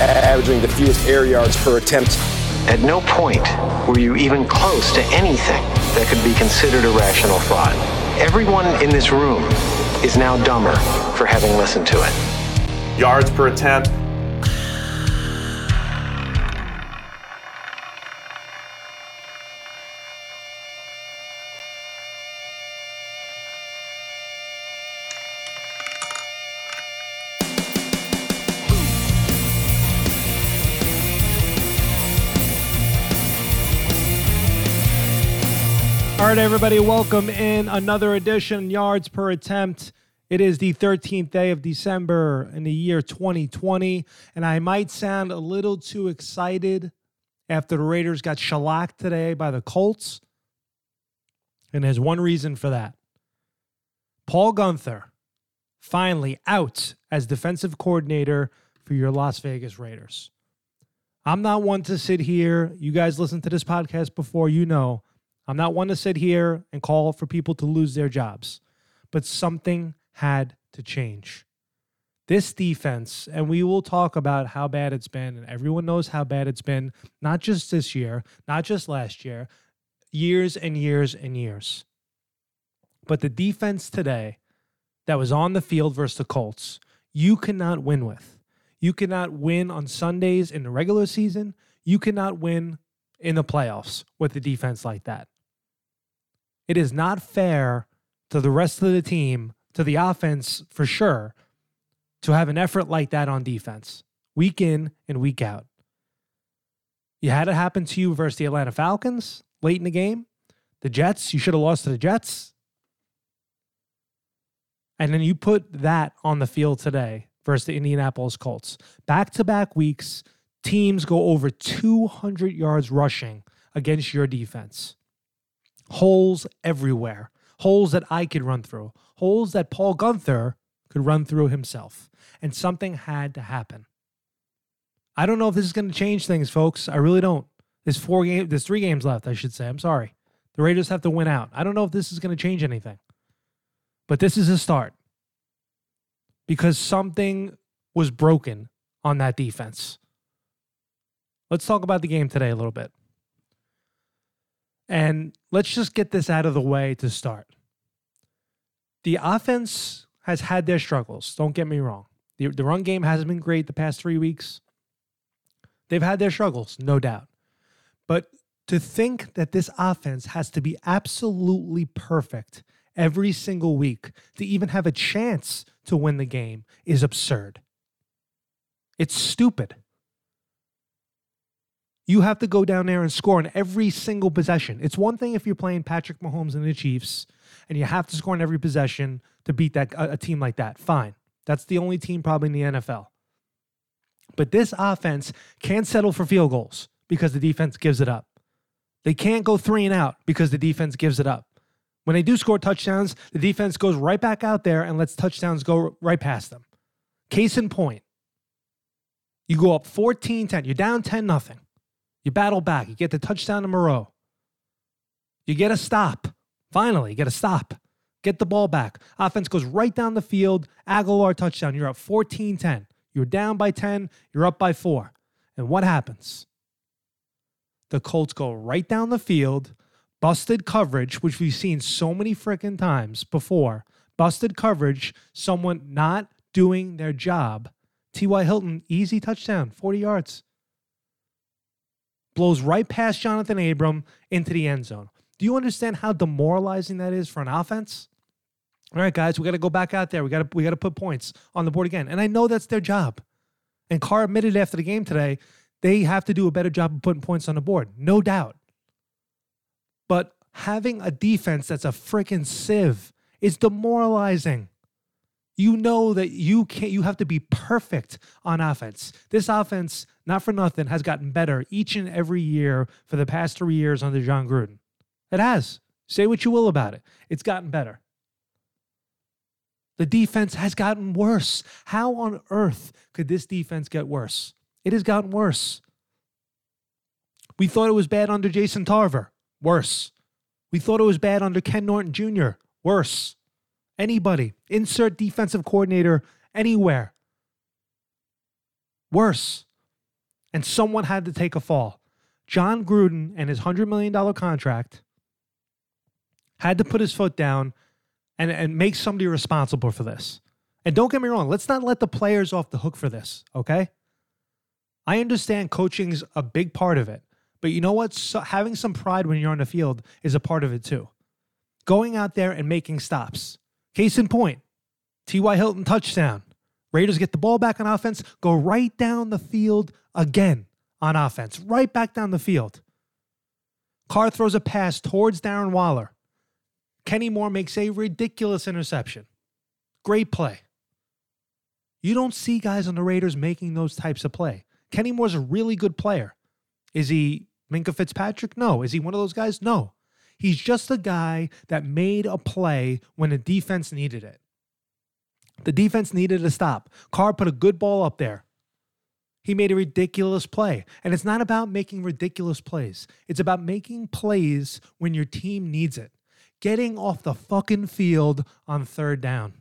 averaging the fewest air yards per attempt. At no point were you even close to anything that could be considered a rational thought. Everyone in this room is now dumber for having listened to it. Yards per attempt, right, everybody, welcome in another edition yards per attempt. It is the 13th day of December in the year 2020, and I might sound a little too excited after the Raiders got shellacked today by the Colts. And there's one reason for that. Paul Guenther finally out as defensive coordinator for your Las Vegas Raiders. I'm not one to sit here. You guys listen to this podcast before, you know. I'm not one to sit here and call for people to lose their jobs, but something had to change. This defense, and we will talk about how bad it's been, and everyone knows how bad it's been, not just this year, not just last year, years and years and years. But the defense today that was on the field versus the Colts, you cannot win with. You cannot win on Sundays in the regular season. You cannot win in the playoffs with a defense like that. It is not fair to the rest of the team, to the offense for sure, to have an effort like that on defense, week in and week out. You had it happen to you versus the Atlanta Falcons late in the game. The Jets, you should have lost to the Jets. And then you put that on the field today versus the Indianapolis Colts. Back to back weeks, teams go over 200 yards rushing against your defense. Holes everywhere. Holes that I could run through. Holes that Paul Guenther could run through himself. And something had to happen. I don't know if this is going to change things, folks. I really don't. There's four games, there's three games left, I should say. I'm sorry. The Raiders have to win out. I don't know if this is going to change anything. But this is a start. Because something was broken on that defense. Let's talk about the game today a little bit. And let's just get this out of the way to start. The offense has had their struggles. Don't get me wrong. The, the run game hasn't been great the past three weeks. They've had their struggles, no doubt. But to think that this offense has to be absolutely perfect every single week to even have a chance to win the game is absurd. It's stupid. You have to go down there and score in every single possession. It's one thing if you're playing Patrick Mahomes and the Chiefs and you have to score in every possession to beat that a, a team like that. Fine. That's the only team probably in the NFL. But this offense can't settle for field goals because the defense gives it up. They can't go three and out because the defense gives it up. When they do score touchdowns, the defense goes right back out there and lets touchdowns go right past them. Case in point, you go up 14 10, you're down 10 nothing. You battle back, you get the touchdown to Moreau. You get a stop. Finally, you get a stop. Get the ball back. Offense goes right down the field. Agholor touchdown. You're up 14 10. You're down by 10. You're up by four. And what happens? The Colts go right down the field, busted coverage, which we've seen so many freaking times before. Busted coverage, someone not doing their job. T.Y. Hilton, easy touchdown, 40 yards. Blows right past Johnathan Abram into the end zone. Do you understand how demoralizing that is for an offense? All right, guys, we got to go back out there. We got to we got to put points on the board again. And I know that's their job. And Carr admitted after the game today, they have to do a better job of putting points on the board, no doubt. But having a defense that's a freaking sieve is demoralizing. You know that you can't you have to be perfect on offense. This offense, not for nothing, has gotten better each and every year for the past three years under Jon Gruden. It has. Say what you will about it. It's gotten better. The defense has gotten worse. How on earth could this defense get worse? It has gotten worse. We thought it was bad under Jason Tarver. Worse. We thought it was bad under Ken Norton Jr. Worse. Anybody. Insert defensive coordinator anywhere. Worse. and someone had to take a fall. Jon Gruden and his $100 million contract had to put his foot down and, and make somebody responsible for this. And don't get me wrong, let's not let the players off the hook for this, okay? I understand coaching's a big part of it, but you know what? So having some pride when you're on the field is a part of it too. Going out there and making stops. Case in point, T.Y. Hilton touchdown. Raiders get the ball back on offense, go right down the field again on offense, right back down the field. Carr throws a pass towards Darren Waller. Kenny Moore makes a ridiculous interception. Great play. You don't see guys on the Raiders making those types of play. Kenny Moore's a really good player. Is he Minkah Fitzpatrick? No. Is he one of those guys? No. He's just a guy that made a play when the defense needed it. The defense needed a stop. Carr put a good ball up there. He made a ridiculous play. And it's not about making ridiculous plays, it's about making plays when your team needs it. Getting off the fucking field on third down.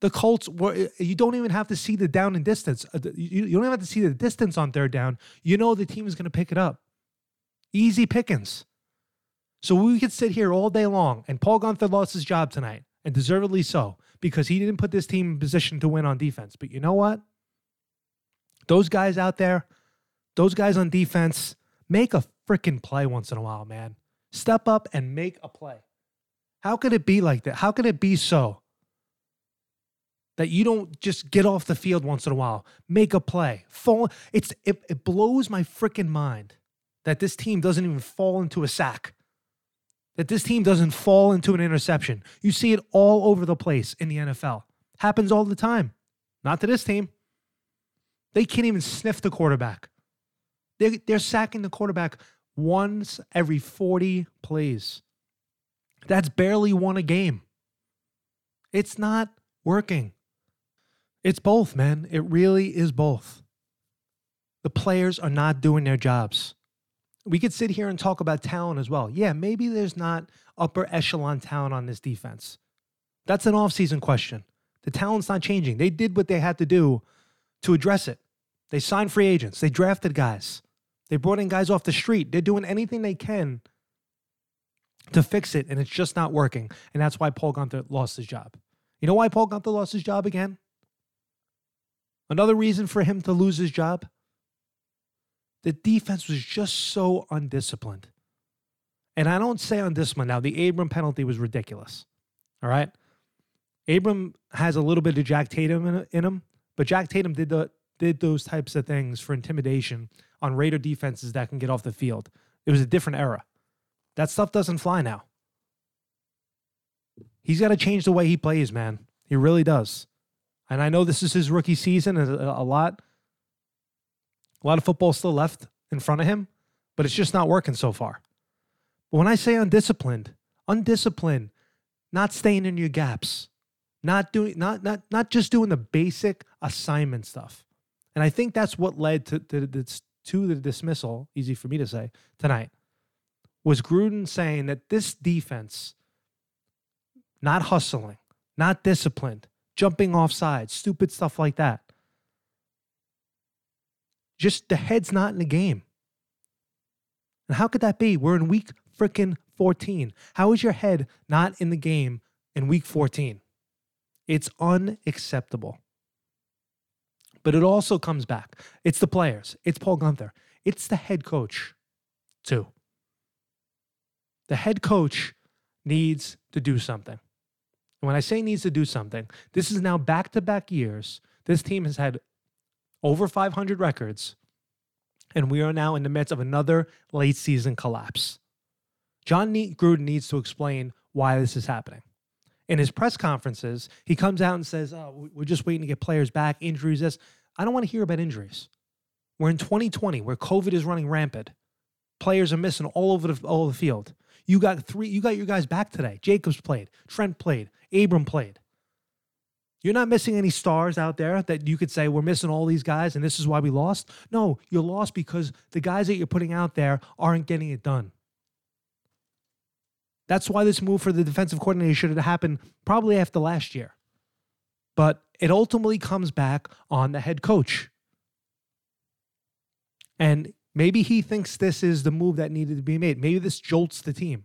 The Colts were, you don't even have to see the down and distance. Uh, you don't even have to see the distance on third down. You know the team is going to pick it up. Easy pickings. So we could sit here all day long, and Paul Guenther lost his job tonight, and deservedly so, because he didn't put this team in position to win on defense. But you know what? Those guys out there, those guys on defense, make a freaking play once in a while, man. Step up and make a play. How could it be like that? How could it be so that you don't just get off the field once in a while, make a play, fall? It's it, it blows my freaking mind that this team doesn't even fall into a sack that this team doesn't fall into an interception. You see it all over the place in the NFL. Happens all the time. Not to this team. They can't even sniff the quarterback. They're, they're sacking the quarterback once every 40 plays. That's barely won a game. It's not working. It's both, man. It really is both. The players are not doing their jobs we could sit here and talk about talent as well. Yeah, maybe there's not upper echelon talent on this defense. That's an offseason question. The talent's not changing. They did what they had to do to address it. They signed free agents, they drafted guys, they brought in guys off the street. They're doing anything they can to fix it, and it's just not working. And that's why Paul Guenther lost his job. You know why Paul Guenther lost his job again? Another reason for him to lose his job the defense was just so undisciplined. And I don't say undisciplined. Now, the Abram penalty was ridiculous. All right. Abram has a little bit of Jack Tatum in, in him, but Jack Tatum did the did those types of things for intimidation on Raider defenses that can get off the field. It was a different era. That stuff doesn't fly now. He's got to change the way he plays, man. He really does. And I know this is his rookie season, a, a lot a lot of football still left in front of him, but it's just not working so far. But when I say undisciplined, undisciplined, not staying in your gaps, not doing not not not just doing the basic assignment stuff. And I think that's what led to, to, to the dismissal, easy for me to say, tonight, was Gruden saying that this defense, not hustling, not disciplined, jumping off sides, stupid stuff like that, just the head's not in the game. And how could that be? We're in week freaking 14. How is your head not in the game in week 14? It's unacceptable. But it also comes back. It's the players, it's Paul Guenther, it's the head coach, too. The head coach needs to do something. And when I say needs to do something, this is now back to back years. This team has had over 500 records, and we are now in the midst of another late season collapse. Jon Gruden needs to explain why this is happening. In his press conferences, he comes out and says, oh, we're just waiting to get players back, injuries, this. I don't want to hear about injuries. We're in 2020 where COVID is running rampant. Players are missing all over the, all over the field. You got three, you got your guys back today. Jacobs played, Trent played, Abram played. You're not missing any stars out there that you could say we're missing all these guys and this is why we lost. No, you're lost because the guys that you're putting out there aren't getting it done. That's why this move for the defensive coordinator should have happened probably after last year. But it ultimately comes back on the head coach. And maybe he thinks this is the move that needed to be made. Maybe this jolts the team.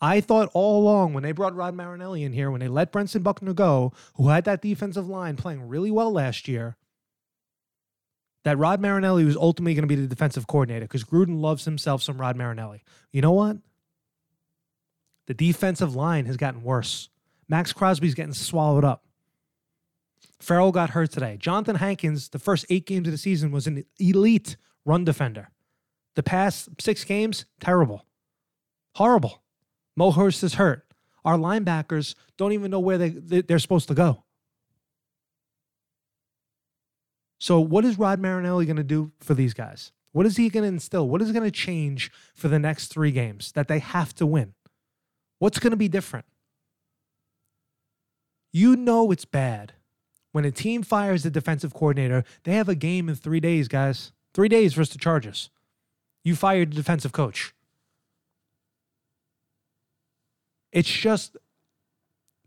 I thought all along when they brought Rod Marinelli in here, when they let Brentson Buckner go, who had that defensive line playing really well last year, that Rod Marinelli was ultimately going to be the defensive coordinator because Gruden loves himself some Rod Marinelli. You know what? The defensive line has gotten worse. Maxx Crosby's getting swallowed up. Ferrell got hurt today. Johnathan Hankins, the first eight games of the season, was an elite run defender. The past six games, terrible. Horrible. Mo Hurst is hurt. Our linebackers don't even know where they, they're supposed to go. So, what is Rod Marinelli going to do for these guys? What is he going to instill? What is going to change for the next three games that they have to win? What's going to be different? You know it's bad when a team fires the defensive coordinator. They have a game in three days, guys. Three days versus the Chargers. You fired the defensive coach. It's just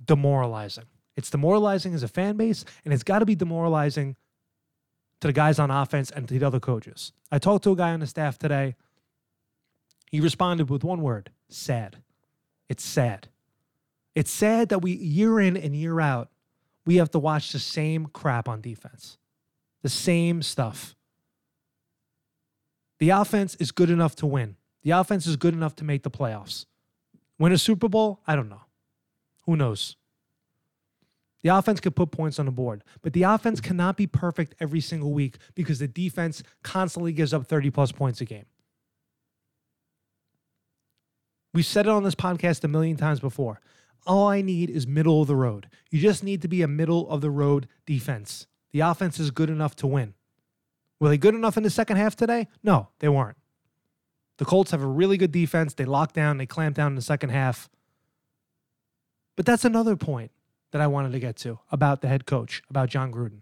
demoralizing. It's demoralizing as a fan base, and it's got to be demoralizing to the guys on offense and to the other coaches. I talked to a guy on the staff today. He responded with one word sad. It's sad. It's sad that we, year in and year out, we have to watch the same crap on defense, the same stuff. The offense is good enough to win, the offense is good enough to make the playoffs. Win a Super Bowl? I don't know. Who knows? The offense could put points on the board, but the offense cannot be perfect every single week because the defense constantly gives up 30 plus points a game. We've said it on this podcast a million times before. All I need is middle of the road. You just need to be a middle of the road defense. The offense is good enough to win. Were they good enough in the second half today? No, they weren't. The Colts have a really good defense. They lock down, they clamp down in the second half. But that's another point that I wanted to get to about the head coach, about Jon Gruden.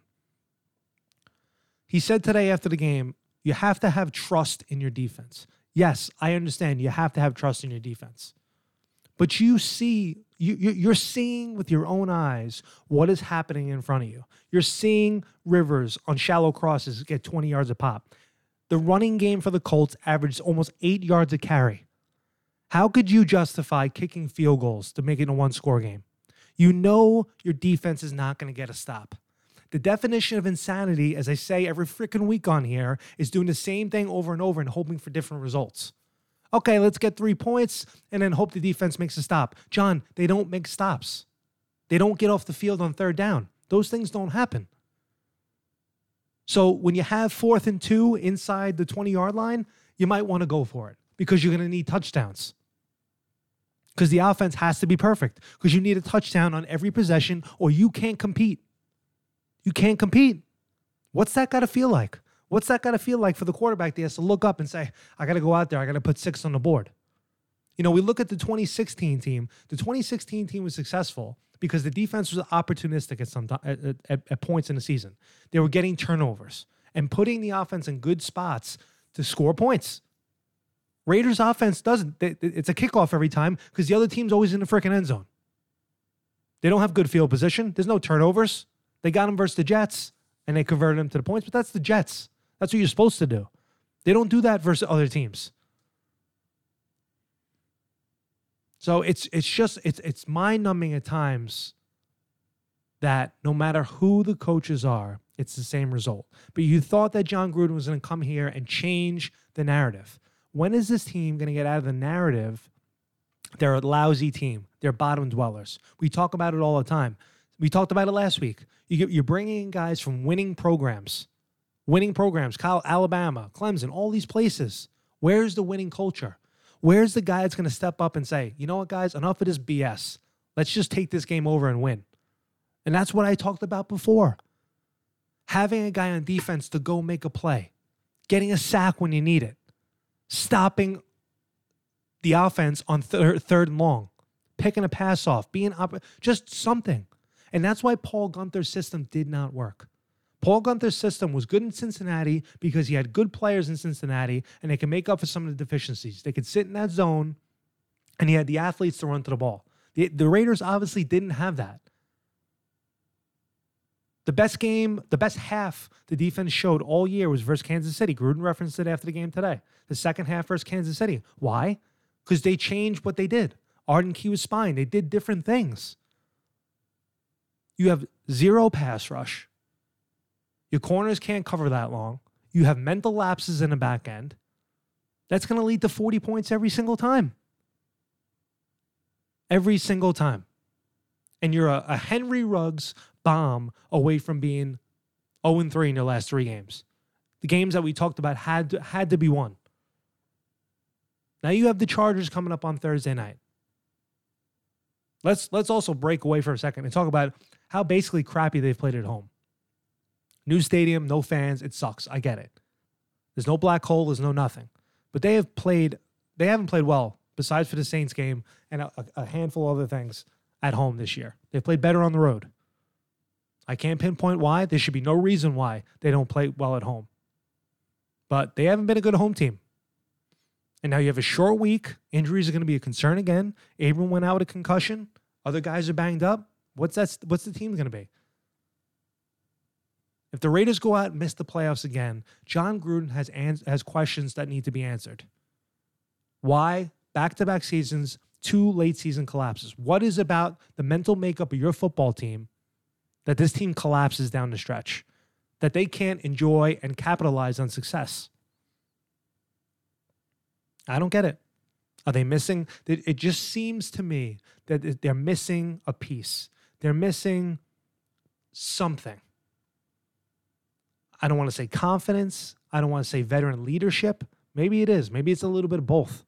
He said today after the game, you have to have trust in your defense. Yes, I understand you have to have trust in your defense. But you see, you, you're seeing with your own eyes what is happening in front of you. You're seeing Rivers on shallow crosses get 20 yards a pop. The running game for the Colts averaged almost eight yards a carry. How could you justify kicking field goals to make it a one score game? You know your defense is not going to get a stop. The definition of insanity, as I say every freaking week on here, is doing the same thing over and over and hoping for different results. Okay, let's get three points and then hope the defense makes a stop. Jon, they don't make stops. They don't get off the field on third down. Those things don't happen. So when you have fourth and two inside the 20 yard line, you might want to go for it because you're going to need touchdowns. Because the offense has to be perfect because you need a touchdown on every possession or you can't compete. You can't compete. What's that got to feel like? What's that got to feel like for the quarterback that has to look up and say, I got to go out there, I got to put six on the board? You know, we look at the 2016 team. The 2016 team was successful because the defense was opportunistic at some at, at, at points in the season. They were getting turnovers and putting the offense in good spots to score points. Raiders offense doesn't. It's a kickoff every time because the other team's always in the freaking end zone. They don't have good field position. There's no turnovers. They got them versus the Jets and they converted them to the points, but that's the Jets. That's what you're supposed to do. They don't do that versus other teams. So it's it's just it's it's mind numbing at times that no matter who the coaches are, it's the same result. But you thought that Jon Gruden was going to come here and change the narrative. When is this team going to get out of the narrative? They're a lousy team. They're bottom dwellers. We talk about it all the time. We talked about it last week. You you're bringing in guys from winning programs, winning programs, Alabama, Clemson, all these places. Where's the winning culture? Where's the guy that's going to step up and say, you know what, guys, enough of this BS. Let's just take this game over and win. And that's what I talked about before. Having a guy on defense to go make a play, getting a sack when you need it, stopping the offense on thir- third and long, picking a pass off, being up, just something. And that's why Paul Guenther's system did not work. Paul Guenther's system was good in Cincinnati because he had good players in Cincinnati and they could make up for some of the deficiencies. They could sit in that zone and he had the athletes to run to the ball. The, the Raiders obviously didn't have that. The best game, the best half the defense showed all year was versus Kansas City. Gruden referenced it after the game today. The second half versus Kansas City. Why? Because they changed what they did. Arden Key was spine. They did different things. You have zero pass rush. Your corners can't cover that long. You have mental lapses in the back end. That's going to lead to 40 points every single time. Every single time. And you're a, a Henry Ruggs bomb away from being 0 3 in your last three games. The games that we talked about had to, had to be won. Now you have the Chargers coming up on Thursday night. Let's let's also break away for a second and talk about how basically crappy they've played at home. New stadium, no fans, it sucks. I get it. There's no black hole, there's no nothing. But they have played they haven't played well besides for the Saints game and a, a handful of other things at home this year. They've played better on the road. I can't pinpoint why. There should be no reason why they don't play well at home. But they haven't been a good home team. And now you have a short week. Injuries are going to be a concern again. Abram went out with a concussion. Other guys are banged up. What's that? What's the team going to be? If the Raiders go out and miss the playoffs again, Jon Gruden has ans- has questions that need to be answered. Why back-to-back seasons, two late season collapses? What is about the mental makeup of your football team that this team collapses down the stretch? That they can't enjoy and capitalize on success? I don't get it. Are they missing? It just seems to me that they're missing a piece. They're missing something. I don't want to say confidence. I don't want to say veteran leadership. Maybe it is. Maybe it's a little bit of both.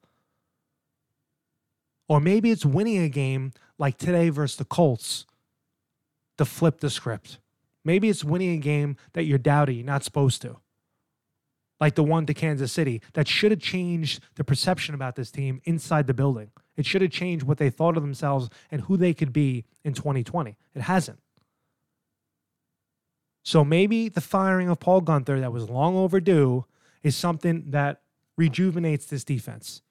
Or maybe it's winning a game like today versus the Colts to flip the script. Maybe it's winning a game that you're doubting, you're not supposed to like the one to Kansas City that should have changed the perception about this team inside the building. It should have changed what they thought of themselves and who they could be in 2020. It hasn't. So maybe the firing of Paul Guenther that was long overdue is something that rejuvenates this defense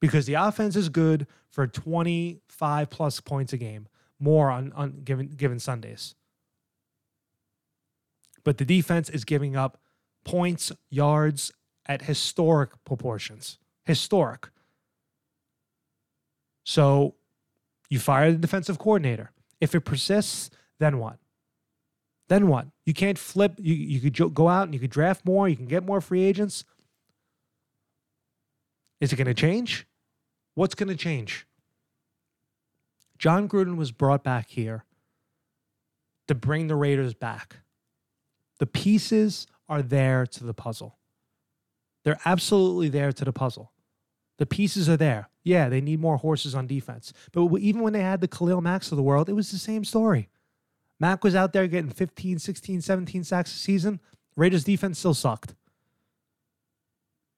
because the offense is good for 25 plus points a game, more on, on given given Sundays. But the defense is giving up points, yards at historic proportions. Historic. So you fire the defensive coordinator. If it persists, then what? Then what? You can't flip. You, you could go out and you could draft more. You can get more free agents. Is it going to change? What's going to change? Jon Gruden was brought back here to bring the Raiders back. The pieces are there to the puzzle. They're absolutely there to the puzzle. The pieces are there. Yeah, they need more horses on defense. But even when they had the Khalil Macks of the world, it was the same story. Mack was out there getting 15, 16, 17 sacks a season. Raiders defense still sucked.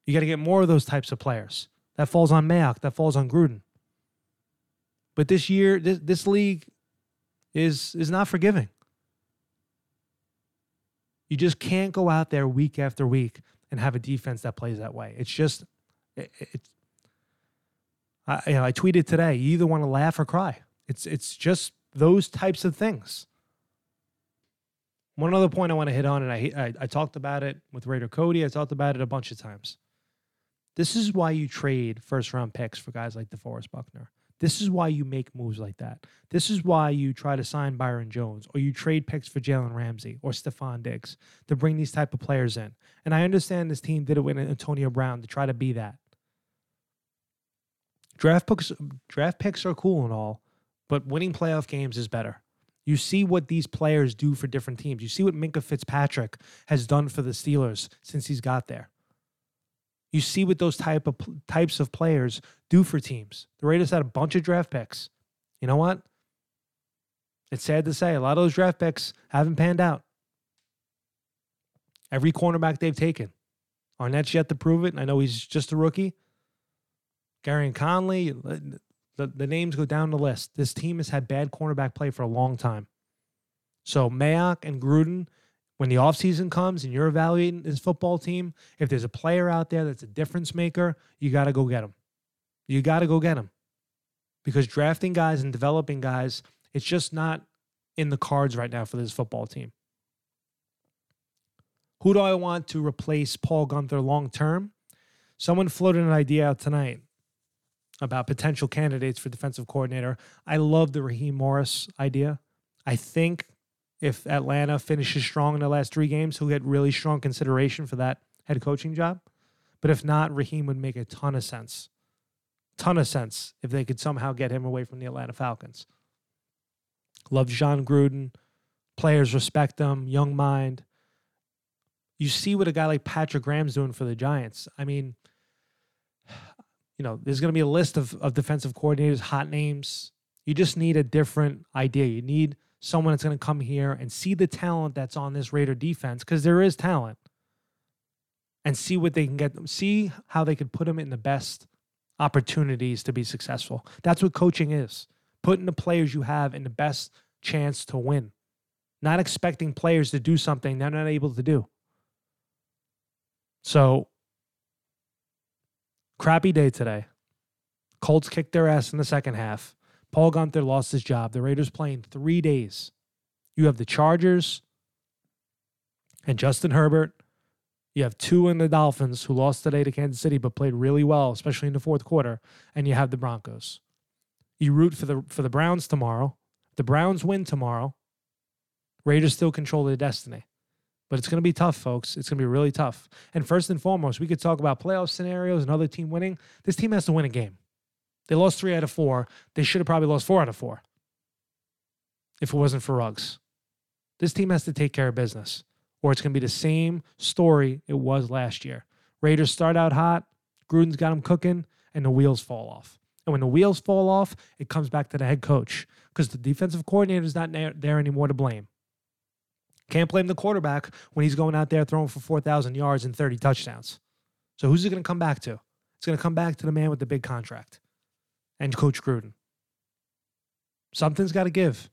You got to get more of those types of players. That falls on Mayock. That falls on Gruden. But this year, this, this league is is not forgiving. You just can't go out there week after week and have a defense that plays that way. It's just, it, it's. I, you know, I tweeted today. You either want to laugh or cry. It's it's just those types of things. One other point I want to hit on, and I, I, I talked about it with Raider Cody. I talked about it a bunch of times. This is why you trade first round picks for guys like DeForest Buckner. This is why you make moves like that. This is why you try to sign Byron Jones or you trade picks for Jalen Ramsey or Stefon Diggs to bring these type of players in. And I understand this team did it with Antonio Brown to try to be that. Draft picks, draft picks are cool and all, but winning playoff games is better. You see what these players do for different teams. You see what Minkah Fitzpatrick has done for the Steelers since he's got there. You see what those type of types of players do for teams. The Raiders had a bunch of draft picks. You know what? It's sad to say a lot of those draft picks haven't panned out. Every cornerback they've taken. Arnette's yet to prove it. And I know he's just a rookie. Gareon Conley, the, the names go down the list. This team has had bad cornerback play for a long time. So Mayock and Gruden when the offseason comes and you're evaluating this football team, if there's a player out there that's a difference maker, you got to go get him. You got to go get him. Because drafting guys and developing guys, it's just not in the cards right now for this football team. Who do I want to replace Paul Guenther long term? Someone floated an idea out tonight about potential candidates for defensive coordinator. I love the Raheem Morris idea. I think if Atlanta finishes strong in the last three games, he'll get really strong consideration for that head coaching job. But if not, Raheem would make a ton of sense. Ton of sense if they could somehow get him away from the Atlanta Falcons. Love Jon Gruden. Players respect him, young mind. You see what a guy like Patrick Graham's doing for the Giants. I mean, you know, there's going to be a list of, of defensive coordinators, hot names. You just need a different idea. You need someone that's going to come here and see the talent that's on this Raider defense because there is talent and see what they can get them, see how they could put them in the best opportunities to be successful. That's what coaching is putting the players you have in the best chance to win, not expecting players to do something they're not able to do. So, crappy day today. Colts kicked their ass in the second half. Paul Guenther lost his job. The Raiders playing three days. You have the Chargers and Justin Herbert. You have two in the Dolphins who lost today to Kansas City but played really well, especially in the fourth quarter. And you have the Broncos. You root for the for the Browns tomorrow. The Browns win tomorrow. Raiders still control their destiny. But it's going to be tough, folks. It's going to be really tough. And first and foremost, we could talk about playoff scenarios, and other team winning. This team has to win a game. They lost three out of four. They should have probably lost four out of four if it wasn't for Ruggs. This team has to take care of business, or it's going to be the same story it was last year. Raiders start out hot, Gruden's got them cooking, and the wheels fall off. And when the wheels fall off, it comes back to the head coach because the defensive coordinator is not there anymore to blame. Can't blame the quarterback when he's going out there throwing for 4,000 yards and 30 touchdowns. So who's it going to come back to? It's going to come back to the man with the big contract and Coach Gruden. Something's got to give.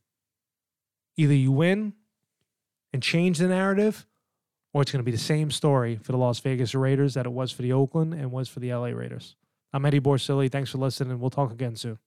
Either you win and change the narrative, or it's going to be the same story for the Las Vegas Raiders that it was for the Oakland and was for the LA Raiders. I'm Eddie Borsilli. Thanks for listening. We'll talk again soon.